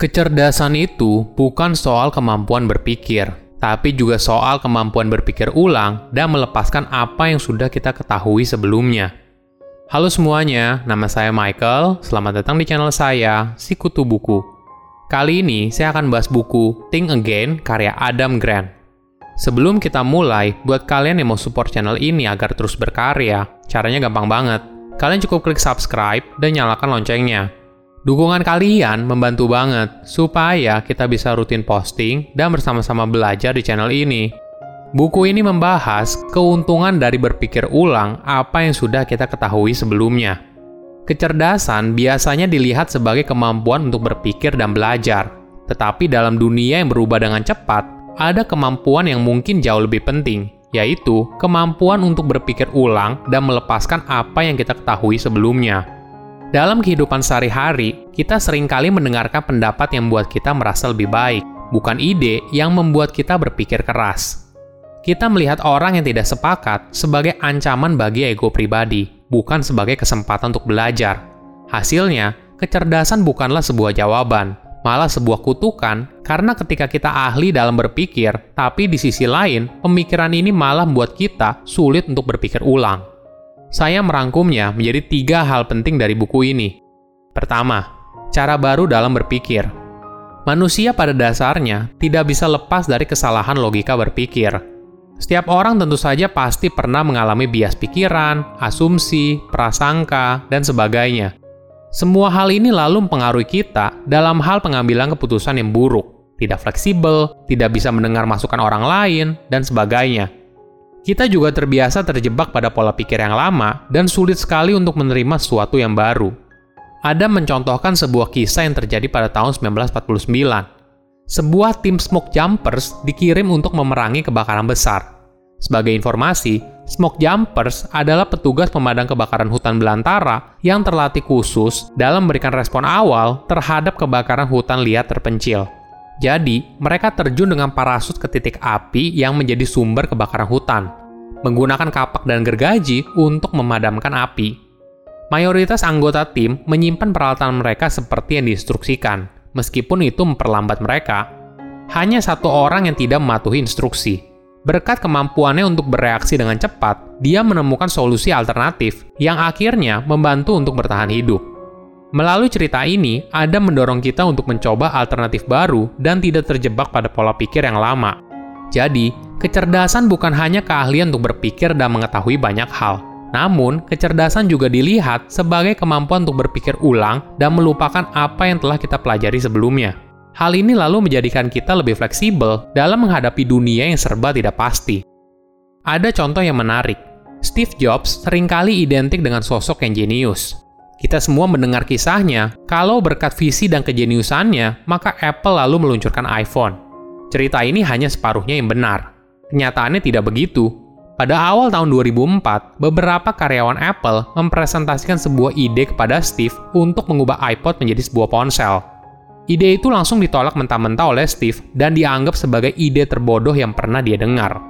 Kecerdasan itu bukan soal kemampuan berpikir, tapi juga soal kemampuan berpikir ulang dan melepaskan apa yang sudah kita ketahui sebelumnya. Halo semuanya, nama saya Michael. Selamat datang di channel saya, Sikutu Buku. Kali ini saya akan bahas buku Think Again karya Adam Grant. Sebelum kita mulai, buat kalian yang mau support channel ini agar terus berkarya, caranya gampang banget. Kalian cukup klik subscribe dan nyalakan loncengnya Dukungan kalian membantu banget supaya kita bisa rutin posting dan bersama-sama belajar di channel ini. Buku ini membahas keuntungan dari berpikir ulang apa yang sudah kita ketahui sebelumnya. Kecerdasan biasanya dilihat sebagai kemampuan untuk berpikir dan belajar, tetapi dalam dunia yang berubah dengan cepat, ada kemampuan yang mungkin jauh lebih penting, yaitu kemampuan untuk berpikir ulang dan melepaskan apa yang kita ketahui sebelumnya. Dalam kehidupan sehari-hari, kita sering kali mendengarkan pendapat yang membuat kita merasa lebih baik, bukan ide yang membuat kita berpikir keras. Kita melihat orang yang tidak sepakat sebagai ancaman bagi ego pribadi, bukan sebagai kesempatan untuk belajar. Hasilnya, kecerdasan bukanlah sebuah jawaban, malah sebuah kutukan karena ketika kita ahli dalam berpikir, tapi di sisi lain, pemikiran ini malah membuat kita sulit untuk berpikir ulang. Saya merangkumnya menjadi tiga hal penting dari buku ini. Pertama, cara baru dalam berpikir. Manusia pada dasarnya tidak bisa lepas dari kesalahan logika berpikir. Setiap orang tentu saja pasti pernah mengalami bias pikiran, asumsi, prasangka, dan sebagainya. Semua hal ini lalu mempengaruhi kita dalam hal pengambilan keputusan yang buruk, tidak fleksibel, tidak bisa mendengar masukan orang lain, dan sebagainya. Kita juga terbiasa terjebak pada pola pikir yang lama dan sulit sekali untuk menerima sesuatu yang baru. Adam mencontohkan sebuah kisah yang terjadi pada tahun 1949. Sebuah tim smoke jumpers dikirim untuk memerangi kebakaran besar. Sebagai informasi, smoke jumpers adalah petugas pemadam kebakaran hutan belantara yang terlatih khusus dalam memberikan respon awal terhadap kebakaran hutan liar terpencil. Jadi, mereka terjun dengan parasut ke titik api yang menjadi sumber kebakaran hutan, menggunakan kapak dan gergaji untuk memadamkan api. Mayoritas anggota tim menyimpan peralatan mereka seperti yang diinstruksikan, meskipun itu memperlambat mereka. Hanya satu orang yang tidak mematuhi instruksi. Berkat kemampuannya untuk bereaksi dengan cepat, dia menemukan solusi alternatif yang akhirnya membantu untuk bertahan hidup. Melalui cerita ini, Adam mendorong kita untuk mencoba alternatif baru dan tidak terjebak pada pola pikir yang lama. Jadi, kecerdasan bukan hanya keahlian untuk berpikir dan mengetahui banyak hal, namun kecerdasan juga dilihat sebagai kemampuan untuk berpikir ulang dan melupakan apa yang telah kita pelajari sebelumnya. Hal ini lalu menjadikan kita lebih fleksibel dalam menghadapi dunia yang serba tidak pasti. Ada contoh yang menarik. Steve Jobs sering kali identik dengan sosok yang jenius, kita semua mendengar kisahnya, kalau berkat visi dan kejeniusannya, maka Apple lalu meluncurkan iPhone. Cerita ini hanya separuhnya yang benar. Kenyataannya tidak begitu. Pada awal tahun 2004, beberapa karyawan Apple mempresentasikan sebuah ide kepada Steve untuk mengubah iPod menjadi sebuah ponsel. Ide itu langsung ditolak mentah-mentah oleh Steve dan dianggap sebagai ide terbodoh yang pernah dia dengar.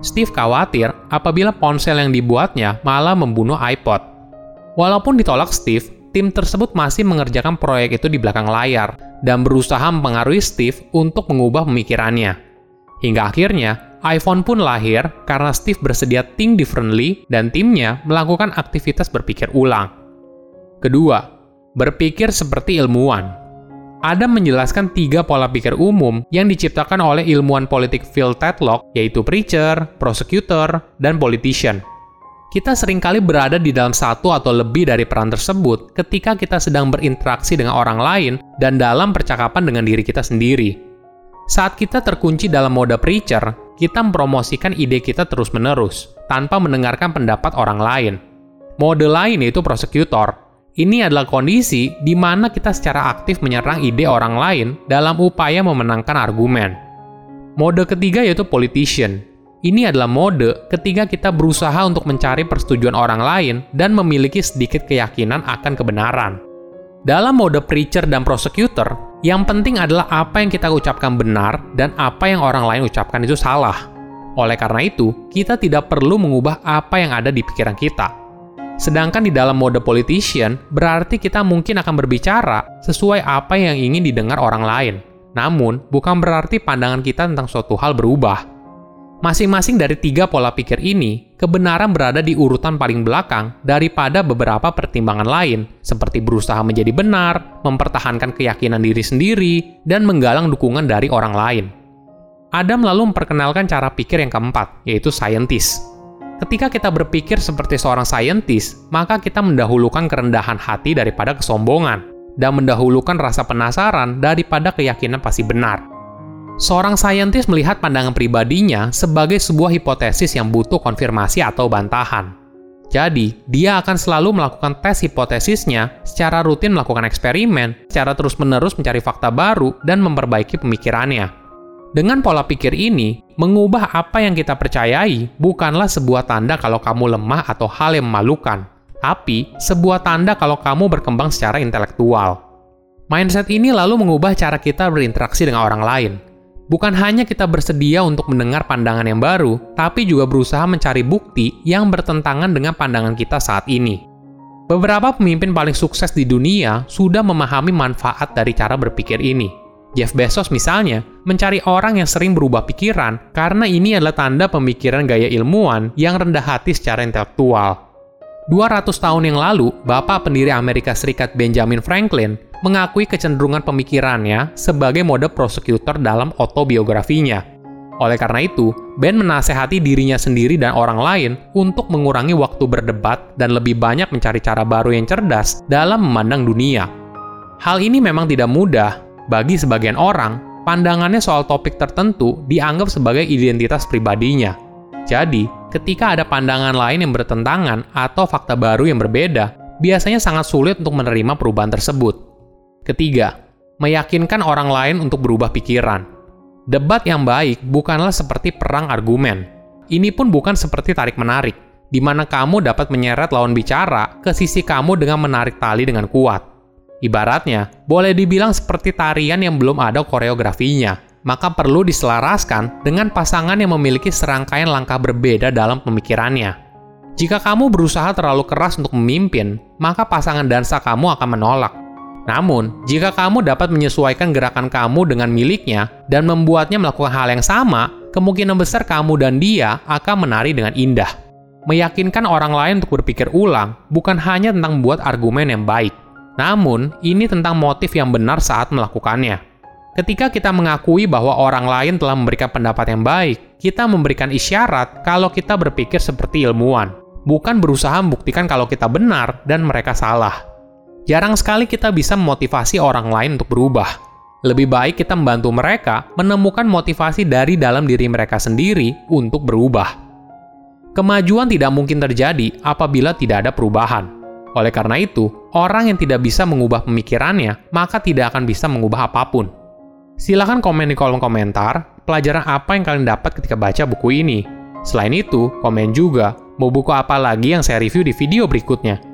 Steve khawatir apabila ponsel yang dibuatnya malah membunuh iPod. Walaupun ditolak Steve, tim tersebut masih mengerjakan proyek itu di belakang layar dan berusaha mempengaruhi Steve untuk mengubah pemikirannya. Hingga akhirnya, iPhone pun lahir karena Steve bersedia think differently dan timnya melakukan aktivitas berpikir ulang. Kedua, berpikir seperti ilmuwan. Adam menjelaskan tiga pola pikir umum yang diciptakan oleh ilmuwan politik Phil Tetlock, yaitu preacher, prosecutor, dan politician – kita sering kali berada di dalam satu atau lebih dari peran tersebut ketika kita sedang berinteraksi dengan orang lain dan dalam percakapan dengan diri kita sendiri. Saat kita terkunci dalam mode preacher, kita mempromosikan ide kita terus-menerus, tanpa mendengarkan pendapat orang lain. Mode lain yaitu prosecutor. Ini adalah kondisi di mana kita secara aktif menyerang ide orang lain dalam upaya memenangkan argumen. Mode ketiga yaitu politician, ini adalah mode ketika kita berusaha untuk mencari persetujuan orang lain dan memiliki sedikit keyakinan akan kebenaran. Dalam mode preacher dan prosecutor, yang penting adalah apa yang kita ucapkan benar dan apa yang orang lain ucapkan itu salah. Oleh karena itu, kita tidak perlu mengubah apa yang ada di pikiran kita. Sedangkan di dalam mode politician, berarti kita mungkin akan berbicara sesuai apa yang ingin didengar orang lain. Namun, bukan berarti pandangan kita tentang suatu hal berubah. Masing-masing dari tiga pola pikir ini, kebenaran berada di urutan paling belakang daripada beberapa pertimbangan lain, seperti berusaha menjadi benar, mempertahankan keyakinan diri sendiri, dan menggalang dukungan dari orang lain. Adam lalu memperkenalkan cara pikir yang keempat, yaitu scientist. Ketika kita berpikir seperti seorang saintis, maka kita mendahulukan kerendahan hati daripada kesombongan, dan mendahulukan rasa penasaran daripada keyakinan pasti benar. Seorang saintis melihat pandangan pribadinya sebagai sebuah hipotesis yang butuh konfirmasi atau bantahan. Jadi, dia akan selalu melakukan tes hipotesisnya secara rutin melakukan eksperimen, secara terus-menerus mencari fakta baru, dan memperbaiki pemikirannya. Dengan pola pikir ini, mengubah apa yang kita percayai bukanlah sebuah tanda kalau kamu lemah atau hal yang memalukan, tapi sebuah tanda kalau kamu berkembang secara intelektual. Mindset ini lalu mengubah cara kita berinteraksi dengan orang lain. Bukan hanya kita bersedia untuk mendengar pandangan yang baru, tapi juga berusaha mencari bukti yang bertentangan dengan pandangan kita saat ini. Beberapa pemimpin paling sukses di dunia sudah memahami manfaat dari cara berpikir ini Jeff Bezos misalnya, mencari orang yang sering berubah pikiran karena ini adalah tanda pemikiran gaya ilmuwan yang rendah hati secara intelektual. 200 tahun yang lalu, bapak pendiri Amerika Serikat Benjamin Franklin mengakui kecenderungan pemikirannya sebagai mode prosecutor dalam autobiografinya. Oleh karena itu, Ben menasehati dirinya sendiri dan orang lain untuk mengurangi waktu berdebat dan lebih banyak mencari cara baru yang cerdas dalam memandang dunia. Hal ini memang tidak mudah, bagi sebagian orang, pandangannya soal topik tertentu dianggap sebagai identitas pribadinya. Jadi, ketika ada pandangan lain yang bertentangan atau fakta baru yang berbeda, biasanya sangat sulit untuk menerima perubahan tersebut. Ketiga, meyakinkan orang lain untuk berubah pikiran. Debat yang baik bukanlah seperti perang argumen. Ini pun bukan seperti tarik-menarik, di mana kamu dapat menyeret lawan bicara ke sisi kamu dengan menarik tali dengan kuat. Ibaratnya, boleh dibilang seperti tarian yang belum ada koreografinya, maka perlu diselaraskan dengan pasangan yang memiliki serangkaian langkah berbeda dalam pemikirannya. Jika kamu berusaha terlalu keras untuk memimpin, maka pasangan dansa kamu akan menolak. Namun, jika kamu dapat menyesuaikan gerakan kamu dengan miliknya dan membuatnya melakukan hal yang sama, kemungkinan besar kamu dan dia akan menari dengan indah. Meyakinkan orang lain untuk berpikir ulang bukan hanya tentang membuat argumen yang baik, namun, ini tentang motif yang benar saat melakukannya. Ketika kita mengakui bahwa orang lain telah memberikan pendapat yang baik, kita memberikan isyarat kalau kita berpikir seperti ilmuwan, bukan berusaha membuktikan kalau kita benar dan mereka salah. Jarang sekali kita bisa memotivasi orang lain untuk berubah. Lebih baik kita membantu mereka menemukan motivasi dari dalam diri mereka sendiri untuk berubah. Kemajuan tidak mungkin terjadi apabila tidak ada perubahan. Oleh karena itu, orang yang tidak bisa mengubah pemikirannya, maka tidak akan bisa mengubah apa pun. Silahkan komen di kolom komentar pelajaran apa yang kalian dapat ketika baca buku ini. Selain itu, komen juga mau buku apa lagi yang saya review di video berikutnya.